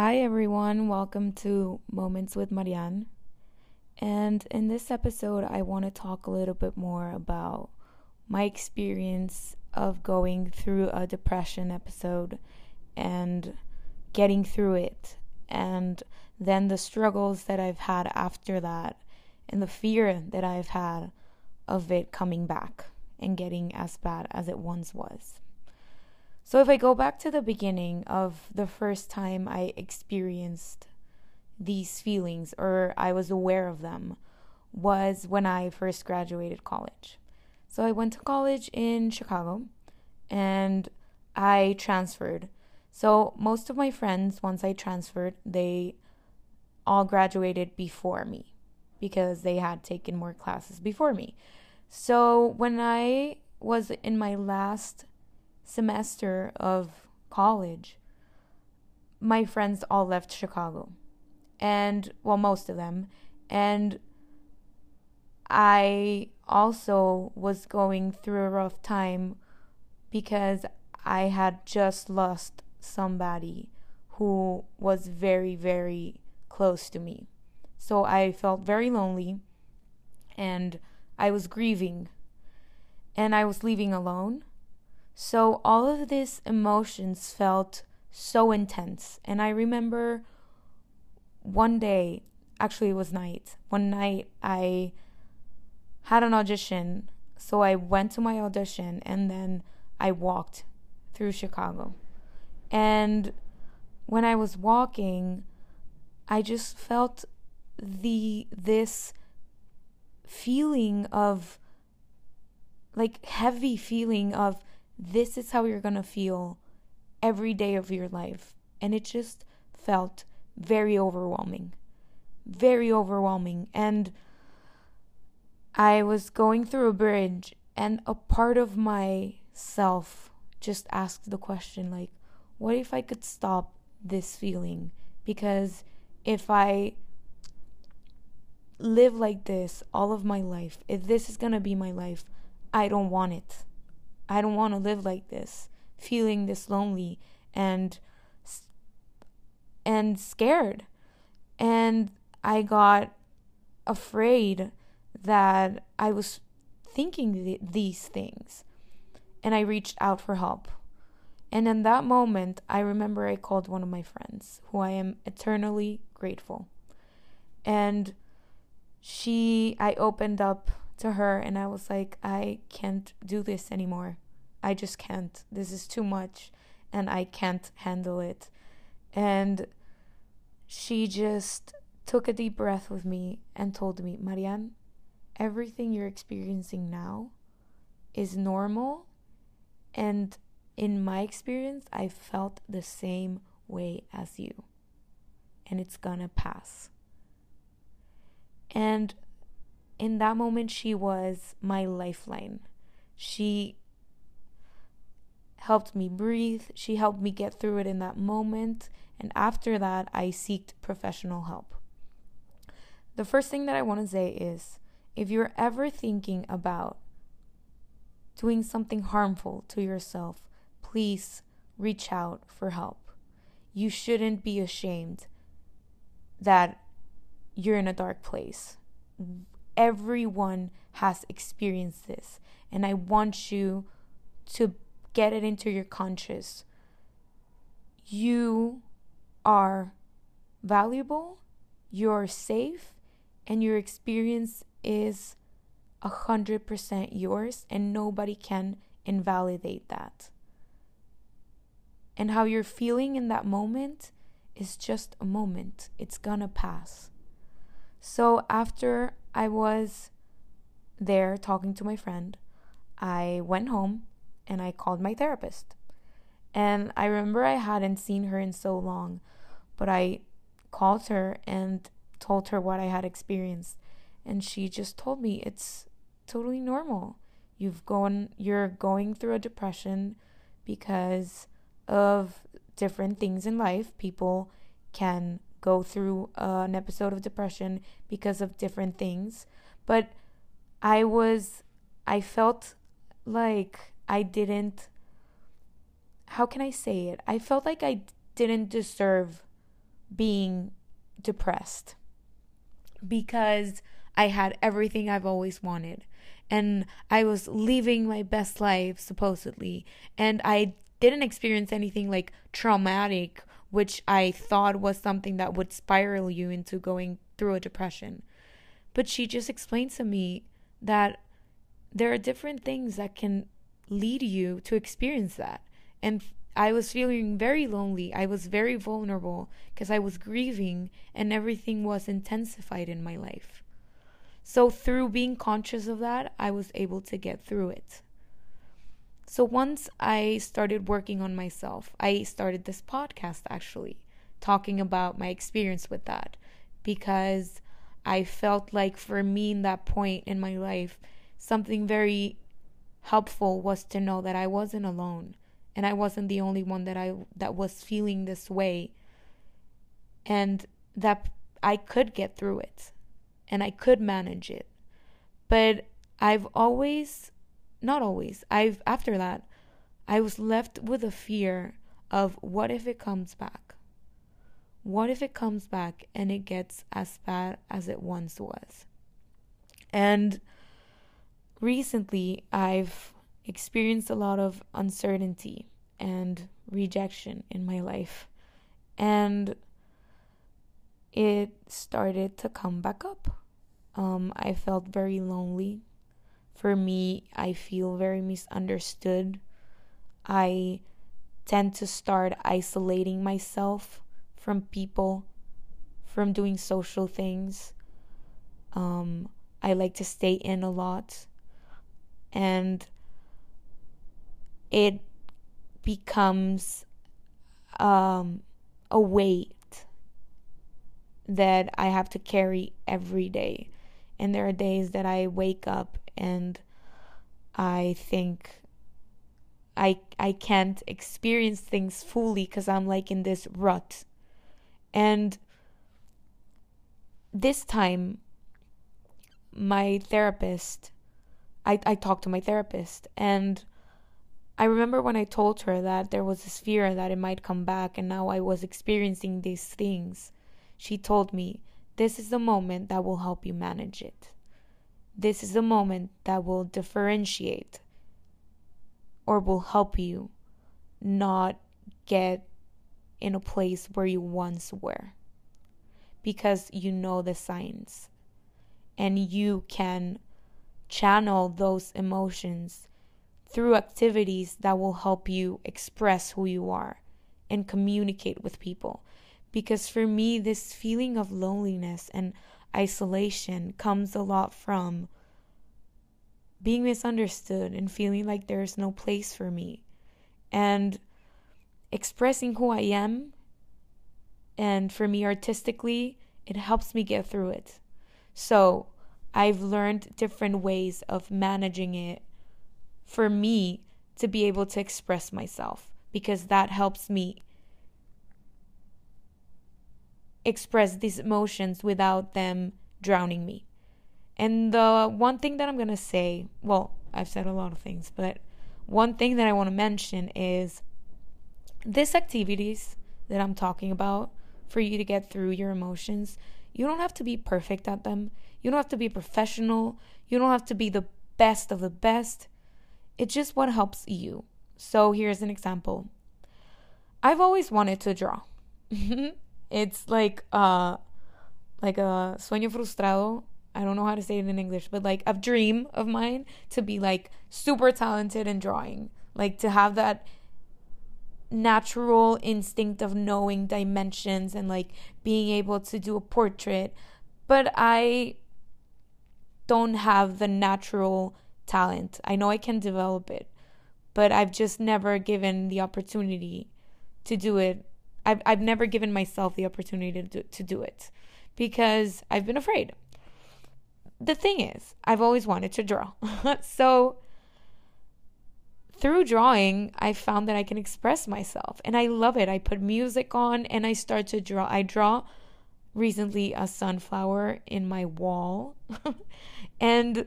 Hi, everyone. Welcome to Moments with Marian. And in this episode, I want to talk a little bit more about my experience of going through a depression episode and getting through it, and then the struggles that I've had after that, and the fear that I've had of it coming back and getting as bad as it once was. So, if I go back to the beginning of the first time I experienced these feelings or I was aware of them, was when I first graduated college. So, I went to college in Chicago and I transferred. So, most of my friends, once I transferred, they all graduated before me because they had taken more classes before me. So, when I was in my last semester of college, my friends all left Chicago. And, well, most of them. And I also was going through a rough time because I had just lost somebody who was very, very close to me. So I felt very lonely and I was grieving and I was leaving alone. So all of these emotions felt so intense. And I remember one day, actually, it was night. One night, I had an audition. So I went to my audition and then I walked through Chicago. And when I was walking, I just felt the this feeling of like heavy feeling of this is how you're going to feel every day of your life. And it just felt very overwhelming. Very overwhelming. And I was going through a bridge, and a part of myself just asked the question, like, what if I could stop this feeling? Because if I live like this all of my life, if this is going to be my life, I don't want it. I don't want to live like this, feeling this lonely and and scared. And I got afraid that I was thinking th- these things. And I reached out for help. And in that moment, I remember I called one of my friends, who I am eternally grateful. And she, I opened up to her and I was like, I can't do this anymore. I just can't. This is too much and I can't handle it. And she just took a deep breath with me and told me, Marian, everything you're experiencing now is normal. And in my experience, I felt the same way as you. And it's gonna pass. And in that moment, she was my lifeline. She helped me breathe. She helped me get through it in that moment. And after that, I sought professional help. The first thing that I want to say is if you're ever thinking about doing something harmful to yourself, please reach out for help. You shouldn't be ashamed that you're in a dark place everyone has experienced this. And I want you to get it into your conscious. You are valuable, you're safe, and your experience is a hundred percent yours, and nobody can invalidate that. And how you're feeling in that moment is just a moment, it's gonna pass. So after I was there talking to my friend, I went home and I called my therapist. And I remember I hadn't seen her in so long, but I called her and told her what I had experienced. And she just told me it's totally normal. You've gone you're going through a depression because of different things in life. People can go through uh, an episode of depression because of different things. But I was, I felt like I didn't, how can I say it? I felt like I didn't deserve being depressed because I had everything I've always wanted and I was living my best life supposedly and I didn't experience anything like traumatic which I thought was something that would spiral you into going through a depression. But she just explained to me that there are different things that can lead you to experience that. And I was feeling very lonely. I was very vulnerable because I was grieving and everything was intensified in my life. So, through being conscious of that, I was able to get through it. So, once I started working on myself, I started this podcast actually, talking about my experience with that because I felt like for me in that point in my life, something very helpful was to know that I wasn't alone and I wasn't the only one that I that was feeling this way and that I could get through it and I could manage it. But I've always not always. I've after that I was left with a fear of what if it comes back? What if it comes back and it gets as bad as it once was? And recently I've experienced a lot of uncertainty and rejection in my life. And it started to come back up. Um, I felt very lonely. For me, I feel very misunderstood. I tend to start isolating myself from people, from doing social things. Um, I like to stay in a lot. And it becomes um, a weight that I have to carry every day. And there are days that I wake up and I think I I can't experience things fully cuz I'm like in this rut. And this time my therapist I I talked to my therapist and I remember when I told her that there was this fear that it might come back and now I was experiencing these things she told me, This is the moment that will help you manage it. This is the moment that will differentiate or will help you not get in a place where you once were because you know the signs and you can channel those emotions through activities that will help you express who you are and communicate with people. Because for me, this feeling of loneliness and isolation comes a lot from being misunderstood and feeling like there's no place for me. And expressing who I am, and for me, artistically, it helps me get through it. So I've learned different ways of managing it for me to be able to express myself because that helps me express these emotions without them drowning me. And the one thing that I'm going to say, well, I've said a lot of things, but one thing that I want to mention is these activities that I'm talking about for you to get through your emotions, you don't have to be perfect at them. You don't have to be professional. You don't have to be the best of the best. It's just what helps you. So here's an example. I've always wanted to draw. It's like uh like a sueño frustrado. I don't know how to say it in English, but like a dream of mine to be like super talented in drawing. Like to have that natural instinct of knowing dimensions and like being able to do a portrait. But I don't have the natural talent. I know I can develop it, but I've just never given the opportunity to do it I've, I've never given myself the opportunity to do, to do it because I've been afraid. The thing is, I've always wanted to draw. so through drawing, I found that I can express myself and I love it. I put music on and I start to draw. I draw recently a sunflower in my wall. and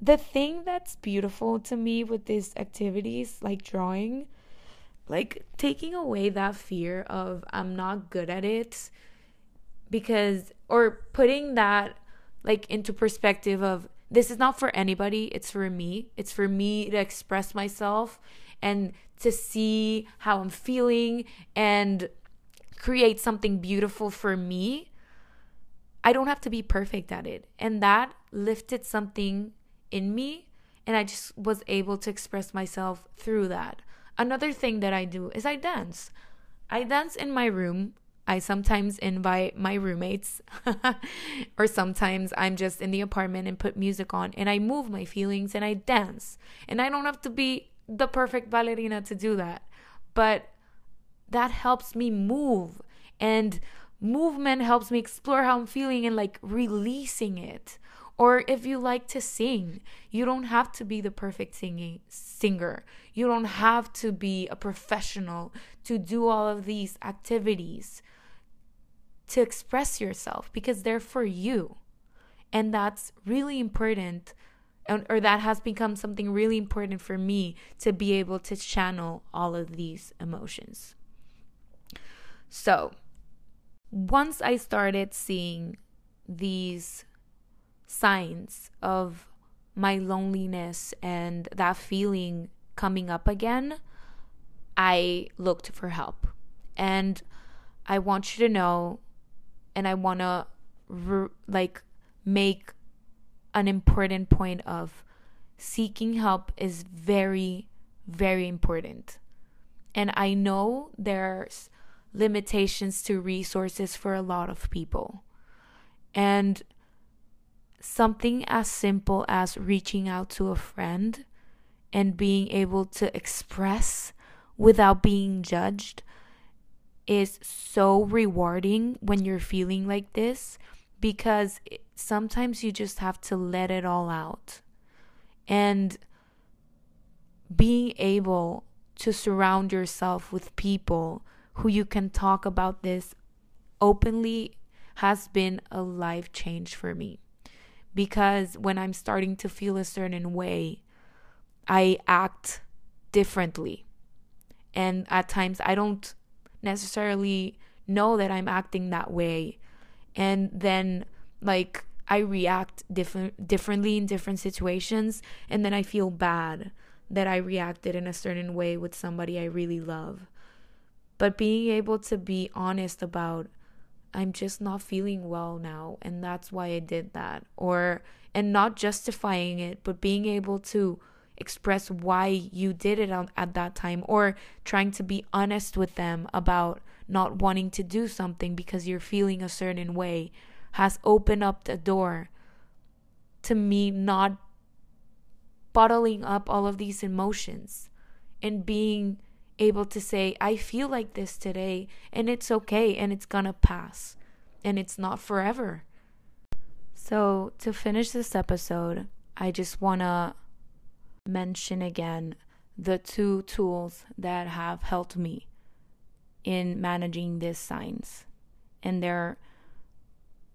the thing that's beautiful to me with these activities like drawing like taking away that fear of I'm not good at it because or putting that like into perspective of this is not for anybody, it's for me. It's for me to express myself and to see how I'm feeling and create something beautiful for me. I don't have to be perfect at it. And that lifted something in me and I just was able to express myself through that. Another thing that I do is I dance. I dance in my room. I sometimes invite my roommates, or sometimes I'm just in the apartment and put music on and I move my feelings and I dance. And I don't have to be the perfect ballerina to do that. But that helps me move. And movement helps me explore how I'm feeling and like releasing it. Or if you like to sing, you don't have to be the perfect singing singer. You don't have to be a professional to do all of these activities to express yourself because they're for you. And that's really important or that has become something really important for me to be able to channel all of these emotions. So, once I started seeing these signs of my loneliness and that feeling coming up again, I looked for help. And I want you to know, and I want to re- like make an important point of seeking help is very, very important. And I know there's limitations to resources for a lot of people. And something as simple as reaching out to a friend and being able to express without being judged is so rewarding when you're feeling like this because sometimes you just have to let it all out. And being able to surround yourself with people who you can talk about this openly has been a life change for me because when I'm starting to feel a certain way, I act differently. And at times I don't necessarily know that I'm acting that way. And then like I react different differently in different situations and then I feel bad that I reacted in a certain way with somebody I really love. But being able to be honest about I'm just not feeling well now and that's why I did that. Or and not justifying it but being able to express why you did it at that time or trying to be honest with them about not wanting to do something because you're feeling a certain way has opened up the door to me not bottling up all of these emotions and being able to say, I feel like this today, and it's okay, and it's gonna pass, and it's not forever. So, to finish this episode, I just wanna mention again the two tools that have helped me in managing these signs, and they're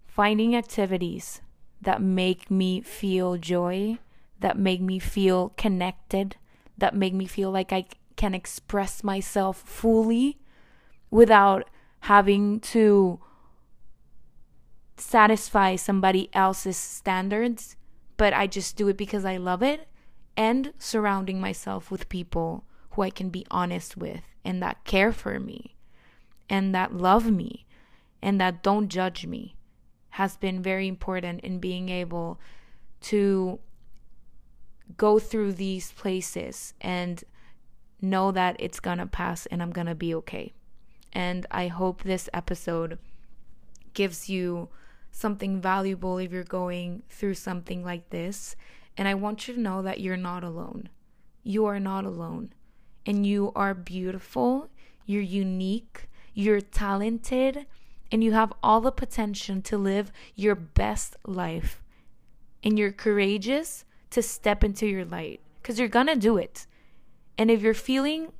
finding activities that make me feel joy, that make me feel connected, that make me feel like I can express myself fully without having to satisfy somebody else's standards, but I just do it because I love it, and surrounding myself with people who I can be honest with and that care for me and that love me and that don't judge me has been very important in being able to go through these places and know that it's gonna pass and I'm gonna be okay. And I hope this episode gives you something valuable if you're going through something like this. And I want you to know that you're not alone. You are not alone. And you are beautiful, you're unique, you're talented, and you have all the potential to live your best life. And you're courageous to step into your light because you're gonna do it. And if you're feeling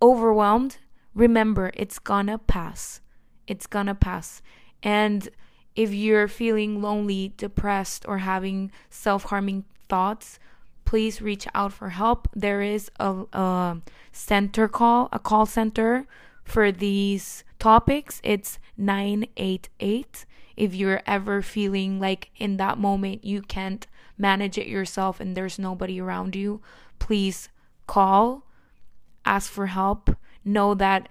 overwhelmed, remember it's gonna pass. It's gonna pass. And if you're feeling lonely, depressed, or having self harming thoughts, please reach out for help. There is a, a center call, a call center for these topics. It's 988. If you're ever feeling like in that moment you can't manage it yourself and there's nobody around you, please call, ask for help. Know that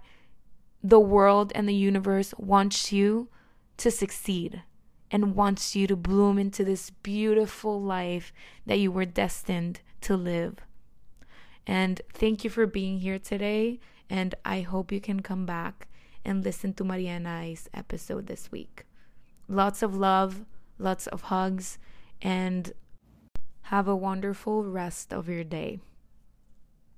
the world and the universe wants you to succeed and wants you to bloom into this beautiful life that you were destined to live. And thank you for being here today. And I hope you can come back and listen to Maria and I's episode this week. Lots of love, lots of hugs, and have a wonderful rest of your day.